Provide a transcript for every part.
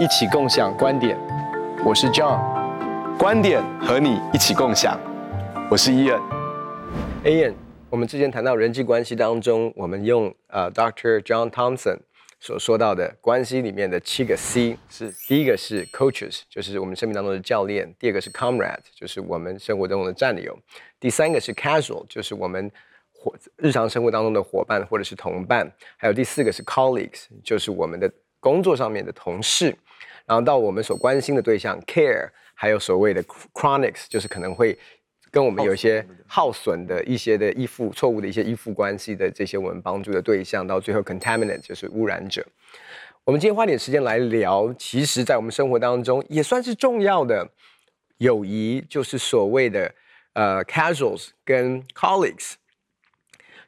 一起共享观点，我是 John，观点和你一起共享，我是 Ian。Ian，我们之前谈到人际关系当中，我们用呃 Dr. John Thompson 所说到的关系里面的七个 C，是第一个是 Coaches，就是我们生命当中的教练；第二个是 Comrade，就是我们生活当中的战友；第三个是 Casual，就是我们伙日常生活当中的伙伴或者是同伴；还有第四个是 Colleagues，就是我们的工作上面的同事，然后到我们所关心的对象 care，还有所谓的 chronics，就是可能会跟我们有一些耗损的一些的依附、错误的一些依附关系的这些我们帮助的对象，到最后 contaminant 就是污染者。我们今天花点时间来聊，其实在我们生活当中也算是重要的友谊，就是所谓的呃 casuals 跟 colleagues。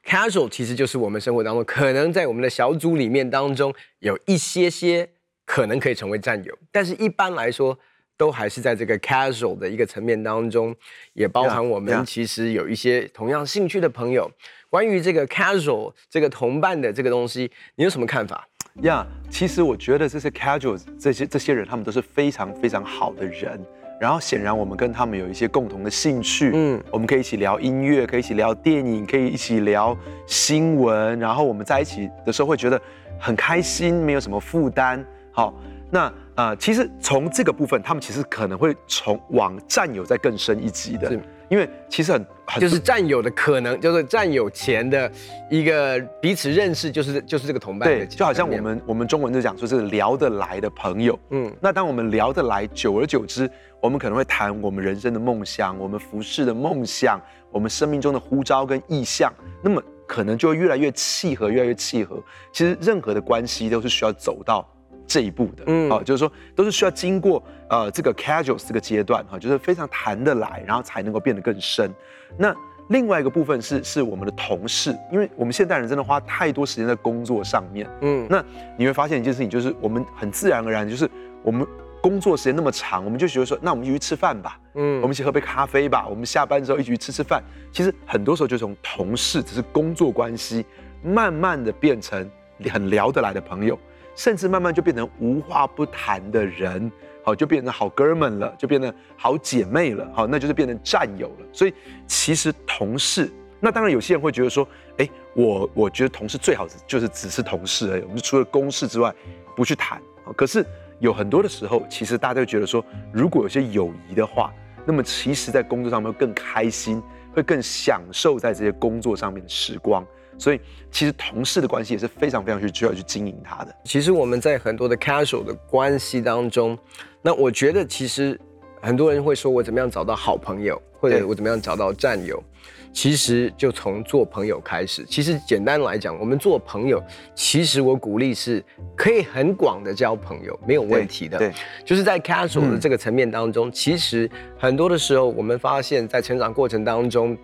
Casual 其实就是我们生活当中可能在我们的小组里面当中有一些些可能可以成为战友，但是一般来说都还是在这个 Casual 的一个层面当中，也包含我们其实有一些同样兴趣的朋友。关于这个 Casual 这个同伴的这个东西，你有什么看法？呀，yeah, 其实我觉得这些 Casual 这些这些人，他们都是非常非常好的人。然后显然我们跟他们有一些共同的兴趣，嗯，我们可以一起聊音乐，可以一起聊电影，可以一起聊新闻。然后我们在一起的时候会觉得很开心，没有什么负担。好，那呃，其实从这个部分，他们其实可能会从往占有再更深一级的。因为其实很很就是占有的可能，就是占有前的一个彼此认识，就是就是这个同伴。对，就好像我们我们中文就讲说是聊得来的朋友。嗯，那当我们聊得来，久而久之，我们可能会谈我们人生的梦想，我们服饰的梦想，我们生命中的呼召跟意向，那么可能就会越来越契合，越来越契合。其实任何的关系都是需要走到这一步的，嗯，啊，就是说都是需要经过呃这个 casual 这个阶段哈，就是非常谈得来，然后才能够变得更深。那另外一个部分是是我们的同事，因为我们现代人真的花太多时间在工作上面，嗯，那你会发现一件事情，就是我们很自然而然，就是我们工作时间那么长，我们就觉得说，那我们一起去吃饭吧，嗯，我们一起喝杯咖啡吧，我们下班之后一起去吃吃饭。其实很多时候就从同事只是工作关系，慢慢的变成很聊得来的朋友。甚至慢慢就变成无话不谈的人，好，就变成好哥们了，就变成好姐妹了，好，那就是变成战友了。所以其实同事，那当然有些人会觉得说，哎，我我觉得同事最好就是只是同事而已，我们除了公事之外不去谈。可是有很多的时候，其实大家都觉得说，如果有些友谊的话，那么其实在工作上面会更开心，会更享受在这些工作上面的时光。所以，其实同事的关系也是非常非常需要去经营它的。其实我们在很多的 casual 的关系当中，那我觉得其实很多人会说，我怎么样找到好朋友，或者我怎么样找到战友，其实就从做朋友开始。其实简单来讲，我们做朋友，其实我鼓励是可以很广的交朋友，没有问题的。对，就是在 casual 的这个层面当中，其实很多的时候，我们发现，在成长过程当中，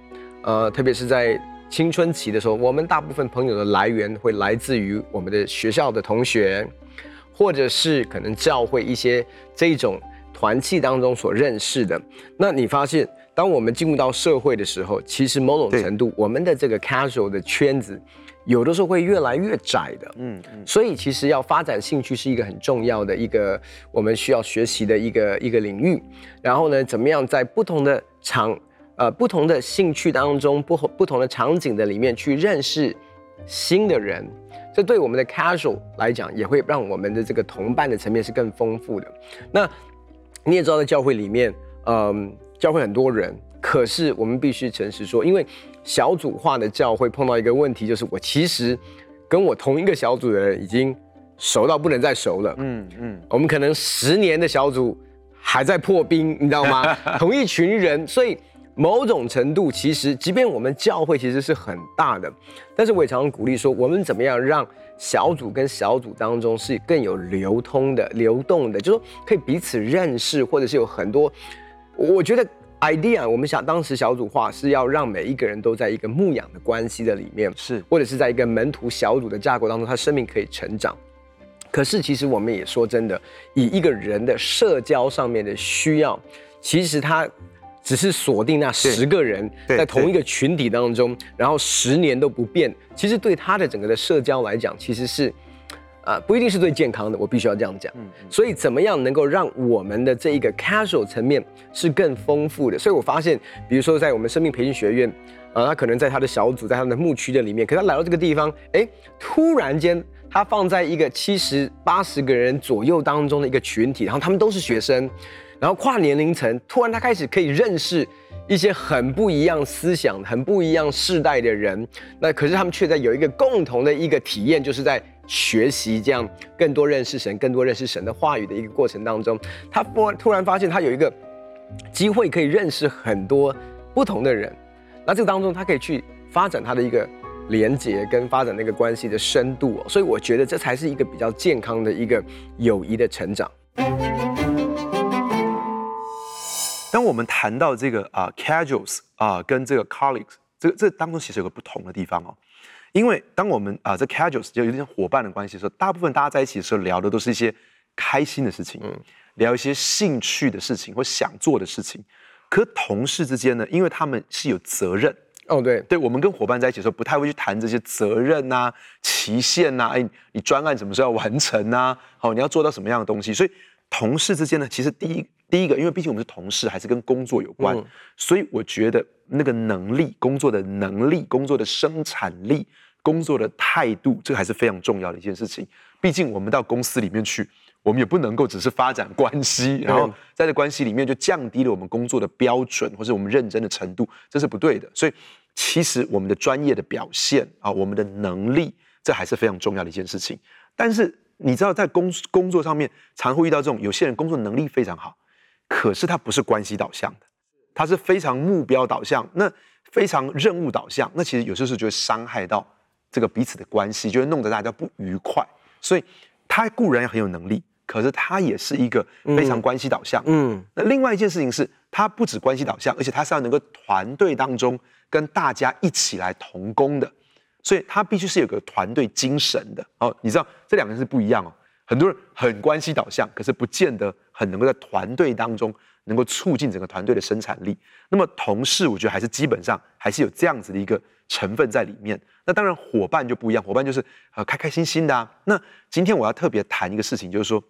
呃，特别是在青春期的时候，我们大部分朋友的来源会来自于我们的学校的同学，或者是可能教会一些这种团契当中所认识的。那你发现，当我们进入到社会的时候，其实某种程度，我们的这个 casual 的圈子，有的时候会越来越窄的。嗯嗯。所以，其实要发展兴趣是一个很重要的一个我们需要学习的一个一个领域。然后呢，怎么样在不同的场。呃，不同的兴趣当中，不不同的场景的里面去认识新的人，这对我们的 casual 来讲，也会让我们的这个同伴的层面是更丰富的。那你也知道，在教会里面，嗯，教会很多人，可是我们必须诚实说，因为小组化的教会碰到一个问题，就是我其实跟我同一个小组的人已经熟到不能再熟了。嗯嗯，我们可能十年的小组还在破冰，你知道吗？同一群人，所以。某种程度，其实即便我们教会其实是很大的，但是我也常常鼓励说，我们怎么样让小组跟小组当中是更有流通的、流动的，就是说可以彼此认识，或者是有很多。我觉得 idea，我们想当时小组化是要让每一个人都在一个牧养的关系的里面，是或者是在一个门徒小组的架构当中，他生命可以成长。可是其实我们也说真的，以一个人的社交上面的需要，其实他。只是锁定那十个人在同一个群体当中，然后十年都不变。其实对他的整个的社交来讲，其实是，啊，不一定是最健康的，我必须要这样讲。嗯，所以怎么样能够让我们的这一个 casual 层面是更丰富的？所以我发现，比如说在我们生命培训学院，啊，他可能在他的小组，在他的牧区的里面，可他来到这个地方，哎，突然间他放在一个七十八十个人左右当中的一个群体，然后他们都是学生，然后跨年龄层，突然他开始可以认识。一些很不一样思想、很不一样世代的人，那可是他们却在有一个共同的一个体验，就是在学习这样更多认识神、更多认识神的话语的一个过程当中，他突突然发现他有一个机会可以认识很多不同的人，那这个当中他可以去发展他的一个连结跟发展那个关系的深度，所以我觉得这才是一个比较健康的一个友谊的成长。当我们谈到这个啊、uh, casuals 啊、uh, 跟这个 colleagues，这个这当中其实有个不同的地方哦，因为当我们啊、uh, 这 casuals 就有点伙伴的关系的时候，大部分大家在一起的时候聊的都是一些开心的事情，嗯，聊一些兴趣的事情或想做的事情。可同事之间呢，因为他们是有责任哦，对，对我们跟伙伴在一起的时候，不太会去谈这些责任啊、期限啊，哎，你专案什么时候要完成啊？好，你要做到什么样的东西？所以同事之间呢，其实第一。第一个，因为毕竟我们是同事，还是跟工作有关，嗯、所以我觉得那个能力、工作的能力、工作的生产力、工作的态度，这个还是非常重要的一件事情。毕竟我们到公司里面去，我们也不能够只是发展关系，然后在这关系里面就降低了我们工作的标准，或者我们认真的程度，这是不对的。所以，其实我们的专业的表现啊，我们的能力，这还是非常重要的一件事情。但是你知道，在工工作上面，常会遇到这种有些人工作能力非常好。可是它不是关系导向的，它是非常目标导向，那非常任务导向，那其实有些时候就会伤害到这个彼此的关系，就会弄得大家不愉快。所以他固然很有能力，可是他也是一个非常关系导向。嗯，那另外一件事情是，他不止关系导向，而且他是要能够团队当中跟大家一起来同工的，所以他必须是有个团队精神的。哦，你知道这两个人是不一样哦。很多人很关系导向，可是不见得很能够在团队当中能够促进整个团队的生产力。那么同事，我觉得还是基本上还是有这样子的一个成分在里面。那当然伙伴就不一样，伙伴就是呃开开心心的啊。那今天我要特别谈一个事情，就是说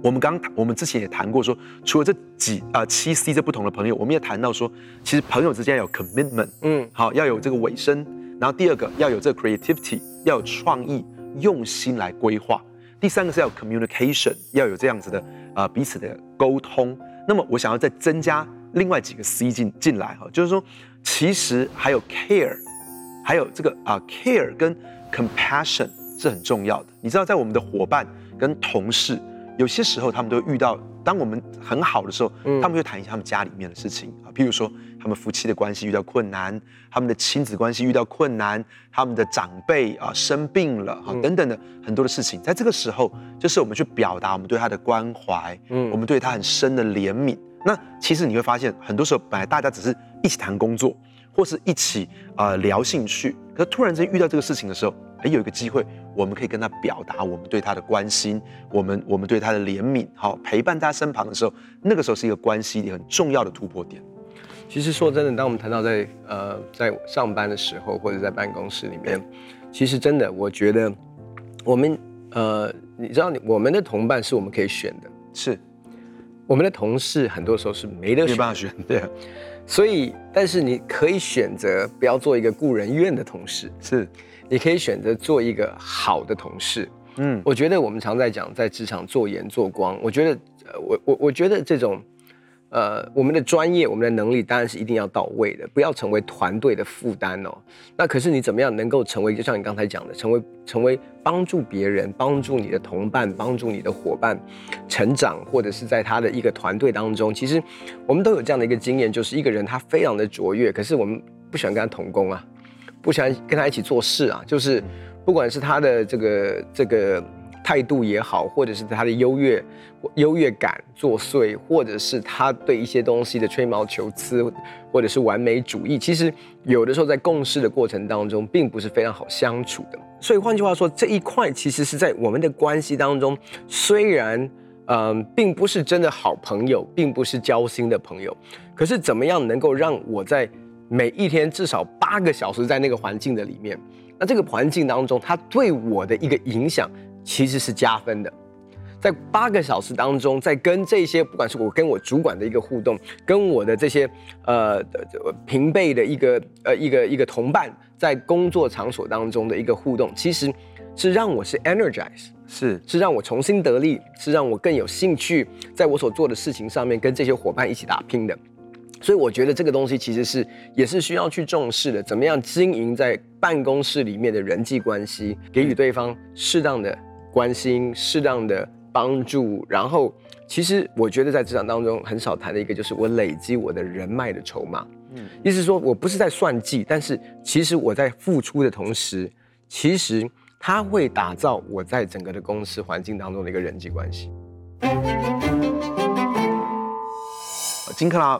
我们刚我们之前也谈过说，除了这几啊、呃、七 C 这不同的朋友，我们也谈到说，其实朋友之间要有 commitment，嗯，好，要有这个尾声。然后第二个要有这个 creativity，要有创意，用心来规划。第三个是要有 communication，要有这样子的啊、呃、彼此的沟通。那么我想要再增加另外几个 C 进进来哈，就是说其实还有 care，还有这个啊、呃、care 跟 compassion 是很重要的。你知道，在我们的伙伴跟同事，有些时候他们都遇到。当我们很好的时候，他们会谈一下他们家里面的事情啊，譬如说他们夫妻的关系遇到困难，他们的亲子关系遇到困难，他们的长辈啊生病了哈等等的很多的事情，在这个时候，就是我们去表达我们对他的关怀，嗯，我们对他很深的怜悯。那其实你会发现，很多时候本来大家只是一起谈工作，或是一起啊聊兴趣，可是突然间遇到这个事情的时候，哎有一个机会。我们可以跟他表达我们对他的关心，我们我们对他的怜悯，好陪伴他身旁的时候，那个时候是一个关系很重要的突破点。其实说真的，当我们谈到在呃在上班的时候，或者在办公室里面，其实真的，我觉得我们呃，你知道，我们的同伴是我们可以选的，是。我们的同事很多时候是没得选，没办法选，对。所以，但是你可以选择不要做一个故人怨的同事，是。你可以选择做一个好的同事，嗯，我觉得我们常在讲在职场做盐做光，我觉得，呃，我我我觉得这种，呃，我们的专业，我们的能力当然是一定要到位的，不要成为团队的负担哦。那可是你怎么样能够成为，就像你刚才讲的，成为成为帮助别人、帮助你的同伴、帮助你的伙伴成长，或者是在他的一个团队当中，其实我们都有这样的一个经验，就是一个人他非常的卓越，可是我们不喜欢跟他同工啊。不喜欢跟他一起做事啊，就是不管是他的这个这个态度也好，或者是他的优越优越感作祟，或者是他对一些东西的吹毛求疵，或者是完美主义，其实有的时候在共事的过程当中，并不是非常好相处的。所以换句话说，这一块其实是在我们的关系当中，虽然嗯、并不是真的好朋友，并不是交心的朋友，可是怎么样能够让我在每一天至少八个小时在那个环境的里面，那这个环境当中，它对我的一个影响其实是加分的。在八个小时当中，在跟这些不管是我跟我主管的一个互动，跟我的这些呃平辈的一个呃一个一个同伴，在工作场所当中的一个互动，其实是让我是 energize，是是让我重新得力，是让我更有兴趣，在我所做的事情上面跟这些伙伴一起打拼的。所以我觉得这个东西其实是也是需要去重视的，怎么样经营在办公室里面的人际关系，给予对方适当的关心，适当的。帮助，然后其实我觉得在职场当中很少谈的一个就是我累积我的人脉的筹码。嗯，意思是说我不是在算计，但是其实我在付出的同时，其实它会打造我在整个的公司环境当中的一个人际关系。金克拉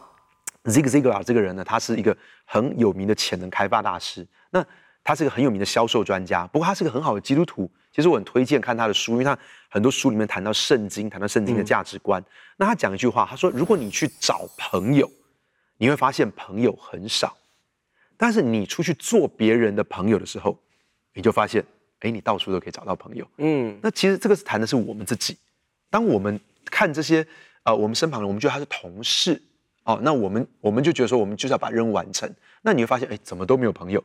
Zig Ziglar 这个人呢，他是一个很有名的潜能开发大师。那他是一个很有名的销售专家，不过他是个很好的基督徒。其实我很推荐看他的书，因为他很多书里面谈到圣经，谈到圣经的价值观。嗯、那他讲一句话，他说：“如果你去找朋友，你会发现朋友很少；但是你出去做别人的朋友的时候，你就发现，哎，你到处都可以找到朋友。”嗯，那其实这个是谈的是我们自己。当我们看这些呃我们身旁的人，我们觉得他是同事哦，那我们我们就觉得说，我们就是要把任务完成。那你会发现，哎，怎么都没有朋友？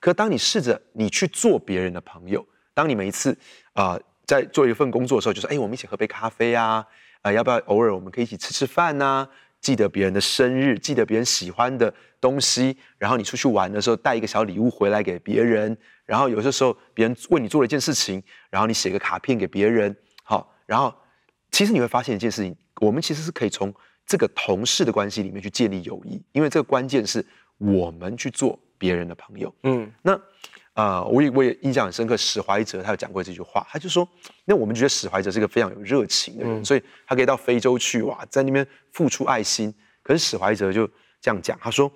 可当你试着你去做别人的朋友，当你每一次啊、呃、在做一份工作的时候，就说哎，我们一起喝杯咖啡啊，啊、呃，要不要偶尔我们可以一起吃吃饭呐、啊？记得别人的生日，记得别人喜欢的东西，然后你出去玩的时候带一个小礼物回来给别人，然后有些时候别人为你做了一件事情，然后你写个卡片给别人，好，然后其实你会发现一件事情，我们其实是可以从这个同事的关系里面去建立友谊，因为这个关键是我们去做。别人的朋友，嗯，那啊、呃，我也我也印象很深刻。史怀哲他有讲过这句话，他就说，那我们觉得史怀哲是一个非常有热情的人，嗯、所以他可以到非洲去哇，在那边付出爱心。可是史怀哲就这样讲，他说，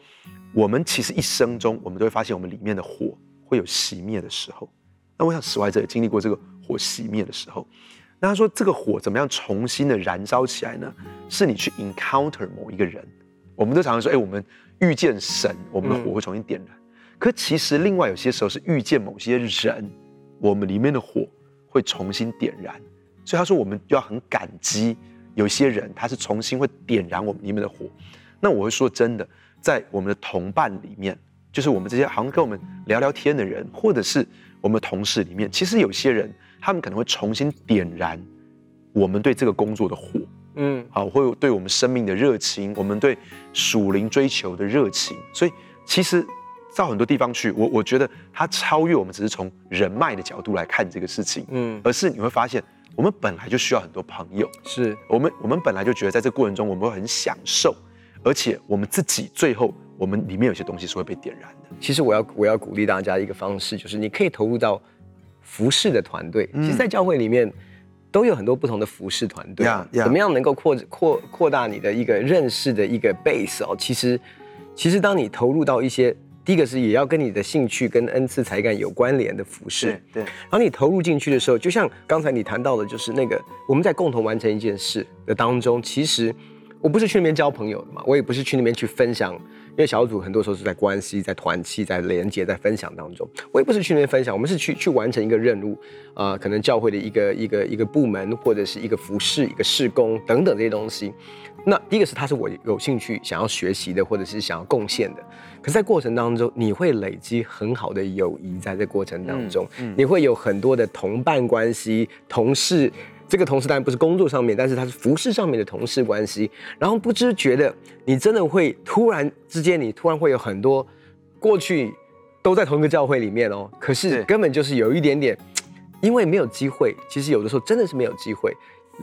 我们其实一生中，我们都会发现我们里面的火会有熄灭的时候。那我想史怀哲也经历过这个火熄灭的时候。那他说，这个火怎么样重新的燃烧起来呢？是你去 encounter 某一个人。我们都常常说，哎，我们。遇见神，我们的火会重新点燃。嗯、可其实，另外有些时候是遇见某些人，我们里面的火会重新点燃。所以他说，我们就要很感激有些人，他是重新会点燃我们里面的火。那我会说真的，在我们的同伴里面，就是我们这些好像跟我们聊聊天的人，或者是我们的同事里面，其实有些人，他们可能会重新点燃我们对这个工作的火。嗯，好，会有对我们生命的热情，我们对属灵追求的热情，所以其实到很多地方去，我我觉得它超越我们只是从人脉的角度来看这个事情，嗯，而是你会发现，我们本来就需要很多朋友，是我们我们本来就觉得在这个过程中我们会很享受，而且我们自己最后我们里面有些东西是会被点燃的。其实我要我要鼓励大家一个方式，就是你可以投入到服饰的团队，其实，在教会里面。都有很多不同的服饰团队，yeah, yeah. 怎么样能够扩扩扩大你的一个认识的一个 base 哦？其实，其实当你投入到一些，第一个是也要跟你的兴趣跟恩赐才干有关联的服饰，对。然后你投入进去的时候，就像刚才你谈到的，就是那个我们在共同完成一件事的当中，其实我不是去那边交朋友的嘛，我也不是去那边去分享。因为小组很多时候是在关系、在团契、在连接、在分享当中。我也不是去那边分享，我们是去去完成一个任务，啊、呃，可能教会的一个一个一个部门，或者是一个服饰、一个事工等等这些东西。那第一个是他是我有兴趣想要学习的，或者是想要贡献的。可是，在过程当中，你会累积很好的友谊，在这过程当中，嗯嗯、你会有很多的同伴关系、同事。这个同事当然不是工作上面，但是他是服饰上面的同事关系。然后不知觉得，你真的会突然之间，你突然会有很多过去都在同一个教会里面哦，可是根本就是有一点点，因为没有机会。其实有的时候真的是没有机会。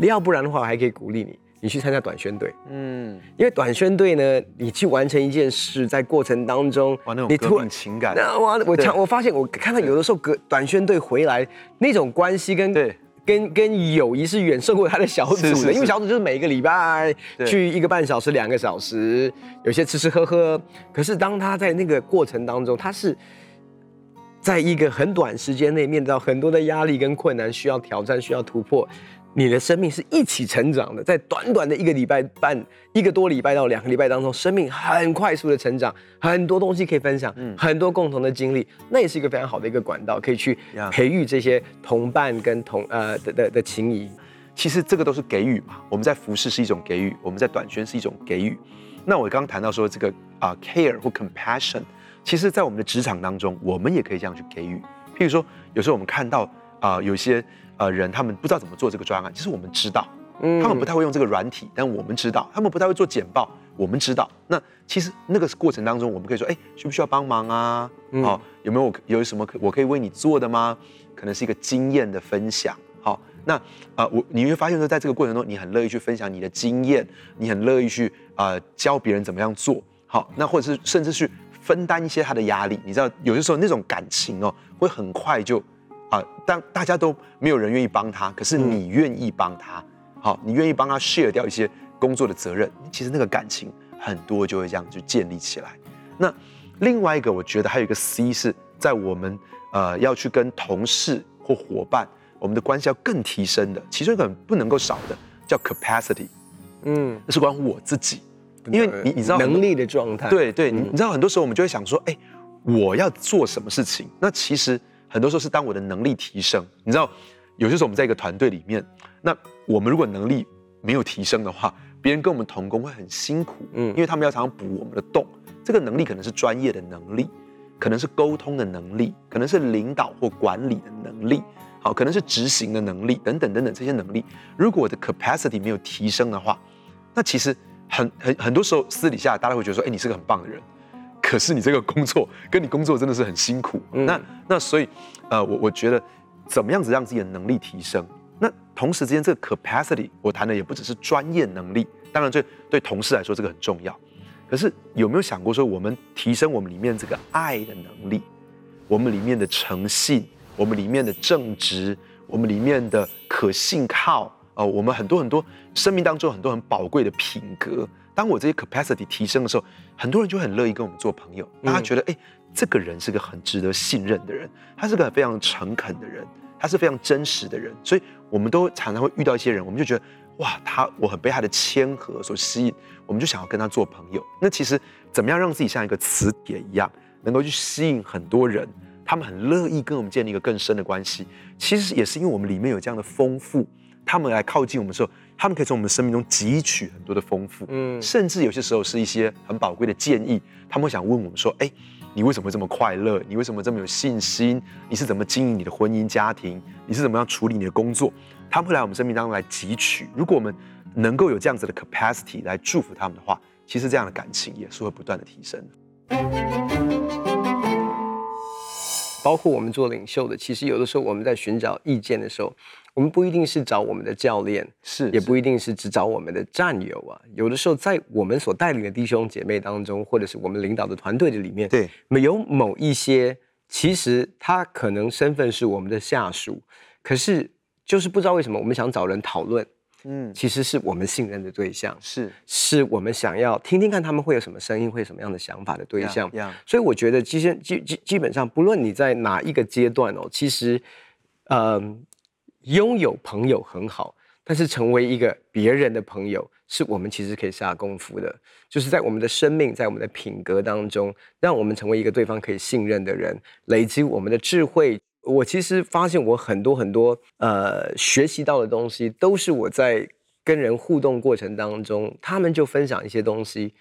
要不然的话，我还可以鼓励你，你去参加短宣队。嗯，因为短宣队呢，你去完成一件事，在过程当中，哇，那种革命情感。那哇，我我发现我看到有的时候，隔短宣队回来那种关系跟对。跟跟友谊是远胜过他的小组的，是是是，因为小组就是每一个礼拜去一个半小时、两个小时，有些吃吃喝喝。可是当他在那个过程当中，他是在一个很短时间内面对到很多的压力跟困难，需要挑战、需要突破。你的生命是一起成长的，在短短的一个礼拜半、一个多礼拜到两个礼拜当中，生命很快速的成长，很多东西可以分享，嗯，很多共同的经历，那也是一个非常好的一个管道，可以去培育这些同伴跟同呃的的的情谊。其实这个都是给予嘛，我们在服饰是一种给予，我们在短宣是一种给予。那我刚刚谈到说这个啊、uh, care 或 compassion，其实在我们的职场当中，我们也可以这样去给予。譬如说，有时候我们看到啊、呃，有些。呃，人他们不知道怎么做这个专案，其实我们知道，嗯他们不太会用这个软体，但我们知道，他们不太会做简报，我们知道。那其实那个过程当中，我们可以说，哎，需不需要帮忙啊？好、哦，有没有有什么可我可以为你做的吗？可能是一个经验的分享。好、哦，那啊、呃，我你会发现说，在这个过程中，你很乐意去分享你的经验，你很乐意去啊、呃、教别人怎么样做。好、哦，那或者是甚至去分担一些他的压力。你知道，有些时候那种感情哦，会很快就。啊，当大家都没有人愿意帮他，可是你愿意帮他，好、嗯，你愿意帮他 share 掉一些工作的责任，其实那个感情很多就会这样就建立起来。那另外一个，我觉得还有一个 C 是在我们呃要去跟同事或伙伴，我们的关系要更提升的，其中一个不能够少的叫 capacity，嗯，那是关乎我自己，因为你你知道能力的状态，对对，你、嗯、你知道很多时候我们就会想说，哎，我要做什么事情？那其实。很多时候是当我的能力提升，你知道，有些时候我们在一个团队里面，那我们如果能力没有提升的话，别人跟我们同工会很辛苦，嗯，因为他们要常常补我们的洞。这个能力可能是专业的能力，可能是沟通的能力，可能是领导或管理的能力，好，可能是执行的能力等等等等这些能力。如果我的 capacity 没有提升的话，那其实很很很多时候私底下大家会觉得说，哎，你是个很棒的人。可是你这个工作跟你工作真的是很辛苦，嗯、那那所以，呃，我我觉得怎么样子让自己的能力提升？那同时之间这个 capacity 我谈的也不只是专业能力，当然这对同事来说这个很重要。可是有没有想过说，我们提升我们里面这个爱的能力，我们里面的诚信，我们里面的正直，我们里面的可信靠，哦、呃，我们很多很多生命当中很多很宝贵的品格。当我这些 capacity 提升的时候，很多人就很乐意跟我们做朋友。大家觉得，哎、欸，这个人是个很值得信任的人，他是个非常诚恳的人，他是非常真实的人。所以，我们都常常会遇到一些人，我们就觉得，哇，他我很被他的谦和所吸引，我们就想要跟他做朋友。那其实，怎么样让自己像一个磁铁一样，能够去吸引很多人，他们很乐意跟我们建立一个更深的关系？其实也是因为我们里面有这样的丰富。他们来靠近我们的时候，他们可以从我们生命中汲取很多的丰富，嗯，甚至有些时候是一些很宝贵的建议。他们会想问我们说：“哎，你为什么会这么快乐？你为什么这么有信心？你是怎么经营你的婚姻家庭？你是怎么样处理你的工作？”他们会来我们生命当中来汲取。如果我们能够有这样子的 capacity 来祝福他们的话，其实这样的感情也是会不断的提升。包括我们做领袖的，其实有的时候我们在寻找意见的时候。我们不一定是找我们的教练，是也不一定是只找我们的战友啊。有的时候，在我们所带领的弟兄姐妹当中，或者是我们领导的团队的里面，对，有某一些，其实他可能身份是我们的下属，可是就是不知道为什么，我们想找人讨论，嗯，其实是我们信任的对象，是是我们想要听听看他们会有什么声音，会有什么样的想法的对象。Yeah, yeah. 所以我觉得，其实基基基本上，不论你在哪一个阶段哦，其实，嗯、呃。拥有朋友很好，但是成为一个别人的朋友，是我们其实可以下功夫的。就是在我们的生命，在我们的品格当中，让我们成为一个对方可以信任的人，累积我们的智慧。我其实发现，我很多很多呃学习到的东西，都是我在跟人互动过程当中，他们就分享一些东西。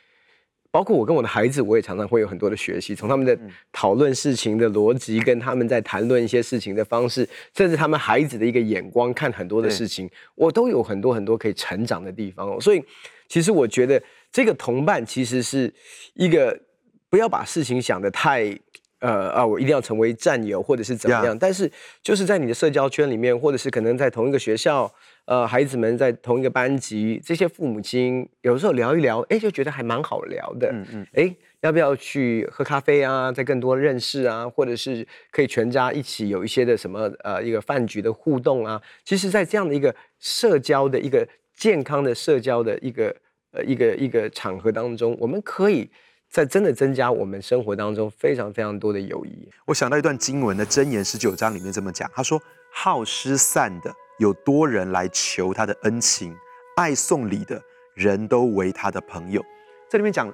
包括我跟我的孩子，我也常常会有很多的学习，从他们的讨论事情的逻辑，跟他们在谈论一些事情的方式，甚至他们孩子的一个眼光看很多的事情，我都有很多很多可以成长的地方哦。所以，其实我觉得这个同伴其实是一个不要把事情想得太呃啊，我一定要成为战友或者是怎么样，但是就是在你的社交圈里面，或者是可能在同一个学校。呃，孩子们在同一个班级，这些父母亲有时候聊一聊，哎，就觉得还蛮好聊的。嗯嗯，哎，要不要去喝咖啡啊？再更多认识啊，或者是可以全家一起有一些的什么呃一个饭局的互动啊。其实，在这样的一个社交的一个健康的社交的一个呃一个一个场合当中，我们可以在真的增加我们生活当中非常非常多的友谊。我想到一段经文的箴言十九章里面这么讲，他说：好失散的。有多人来求他的恩情，爱送礼的人都为他的朋友。这里面讲，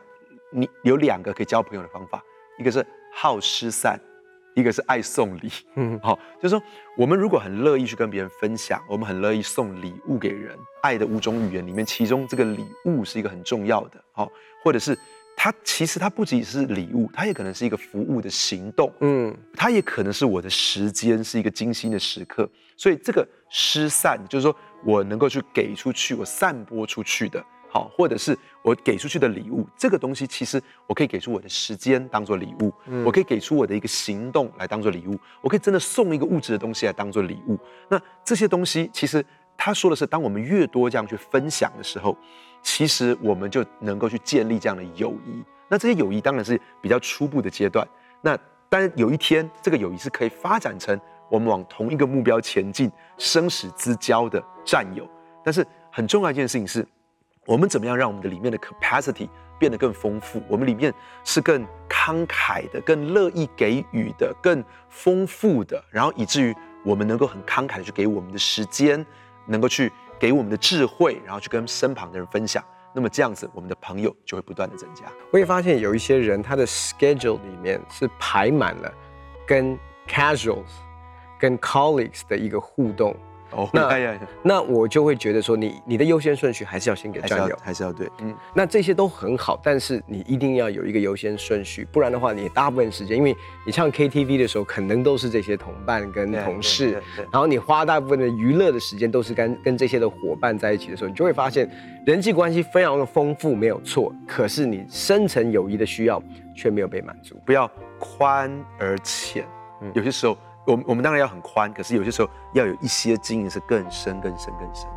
你有两个可以交朋友的方法，一个是好施散。一个是爱送礼，嗯，好，就是说，我们如果很乐意去跟别人分享，我们很乐意送礼物给人，爱的五种语言里面，其中这个礼物是一个很重要的，好，或者是它其实它不仅是礼物，它也可能是一个服务的行动，嗯，它也可能是我的时间，是一个精心的时刻，所以这个失散就是说我能够去给出去，我散播出去的。好，或者是我给出去的礼物，这个东西其实我可以给出我的时间当做礼物，嗯，我可以给出我的一个行动来当做礼物，我可以真的送一个物质的东西来当做礼物。那这些东西其实他说的是，当我们越多这样去分享的时候，其实我们就能够去建立这样的友谊。那这些友谊当然是比较初步的阶段。那当然有一天，这个友谊是可以发展成我们往同一个目标前进、生死之交的战友。但是很重要一件事情是。我们怎么样让我们的里面的 capacity 变得更丰富？我们里面是更慷慨的、更乐意给予的、更丰富的，然后以至于我们能够很慷慨的去给我们的时间，能够去给我们的智慧，然后去跟身旁的人分享。那么这样子，我们的朋友就会不断的增加。我也发现有一些人，他的 schedule 里面是排满了跟 casuals、跟 colleagues 的一个互动。哦，那那我就会觉得说你，你你的优先顺序还是要先给战友，还是要对，嗯，那这些都很好，但是你一定要有一个优先顺序，不然的话，你大部分时间，因为你唱 KTV 的时候，可能都是这些同伴跟同事，然后你花大部分的娱乐的时间都是跟跟这些的伙伴在一起的时候，你就会发现人际关系非常的丰富，没有错，可是你深层友谊的需要却没有被满足，不要宽而浅，嗯，有些时候。我们我们当然要很宽，可是有些时候要有一些经营是更深、更深、更深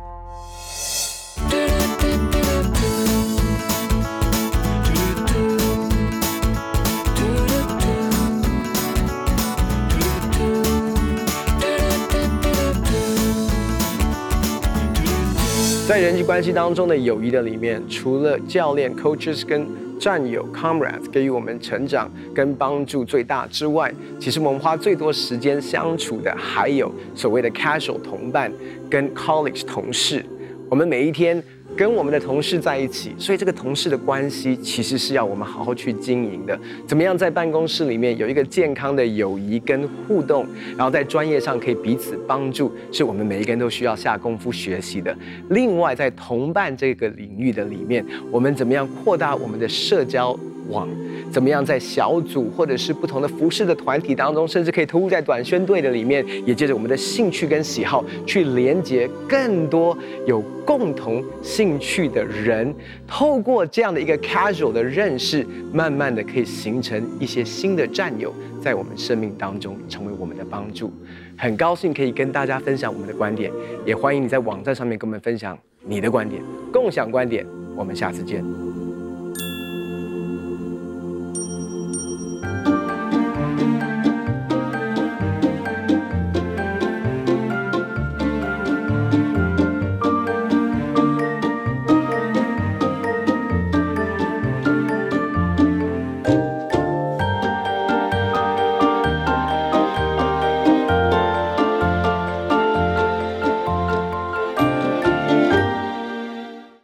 在人际关系当中的友谊的里面，除了教练 coaches 跟战友 comrades 给予我们成长跟帮助最大之外，其实我们花最多时间相处的还有所谓的 casual 同伴跟 college 同事。我们每一天跟我们的同事在一起，所以这个同事的关系其实是要我们好好去经营的。怎么样在办公室里面有一个健康的友谊跟互动，然后在专业上可以彼此帮助，是我们每一个人都需要下功夫学习的。另外，在同伴这个领域的里面，我们怎么样扩大我们的社交网？怎么样在小组或者是不同的服饰的团体当中，甚至可以投入在短宣队的里面，也借着我们的兴趣跟喜好去连接更多有共同兴趣的人，透过这样的一个 casual 的认识，慢慢的可以形成一些新的战友，在我们生命当中成为我们的帮助。很高兴可以跟大家分享我们的观点，也欢迎你在网站上面跟我们分享你的观点，共享观点。我们下次见。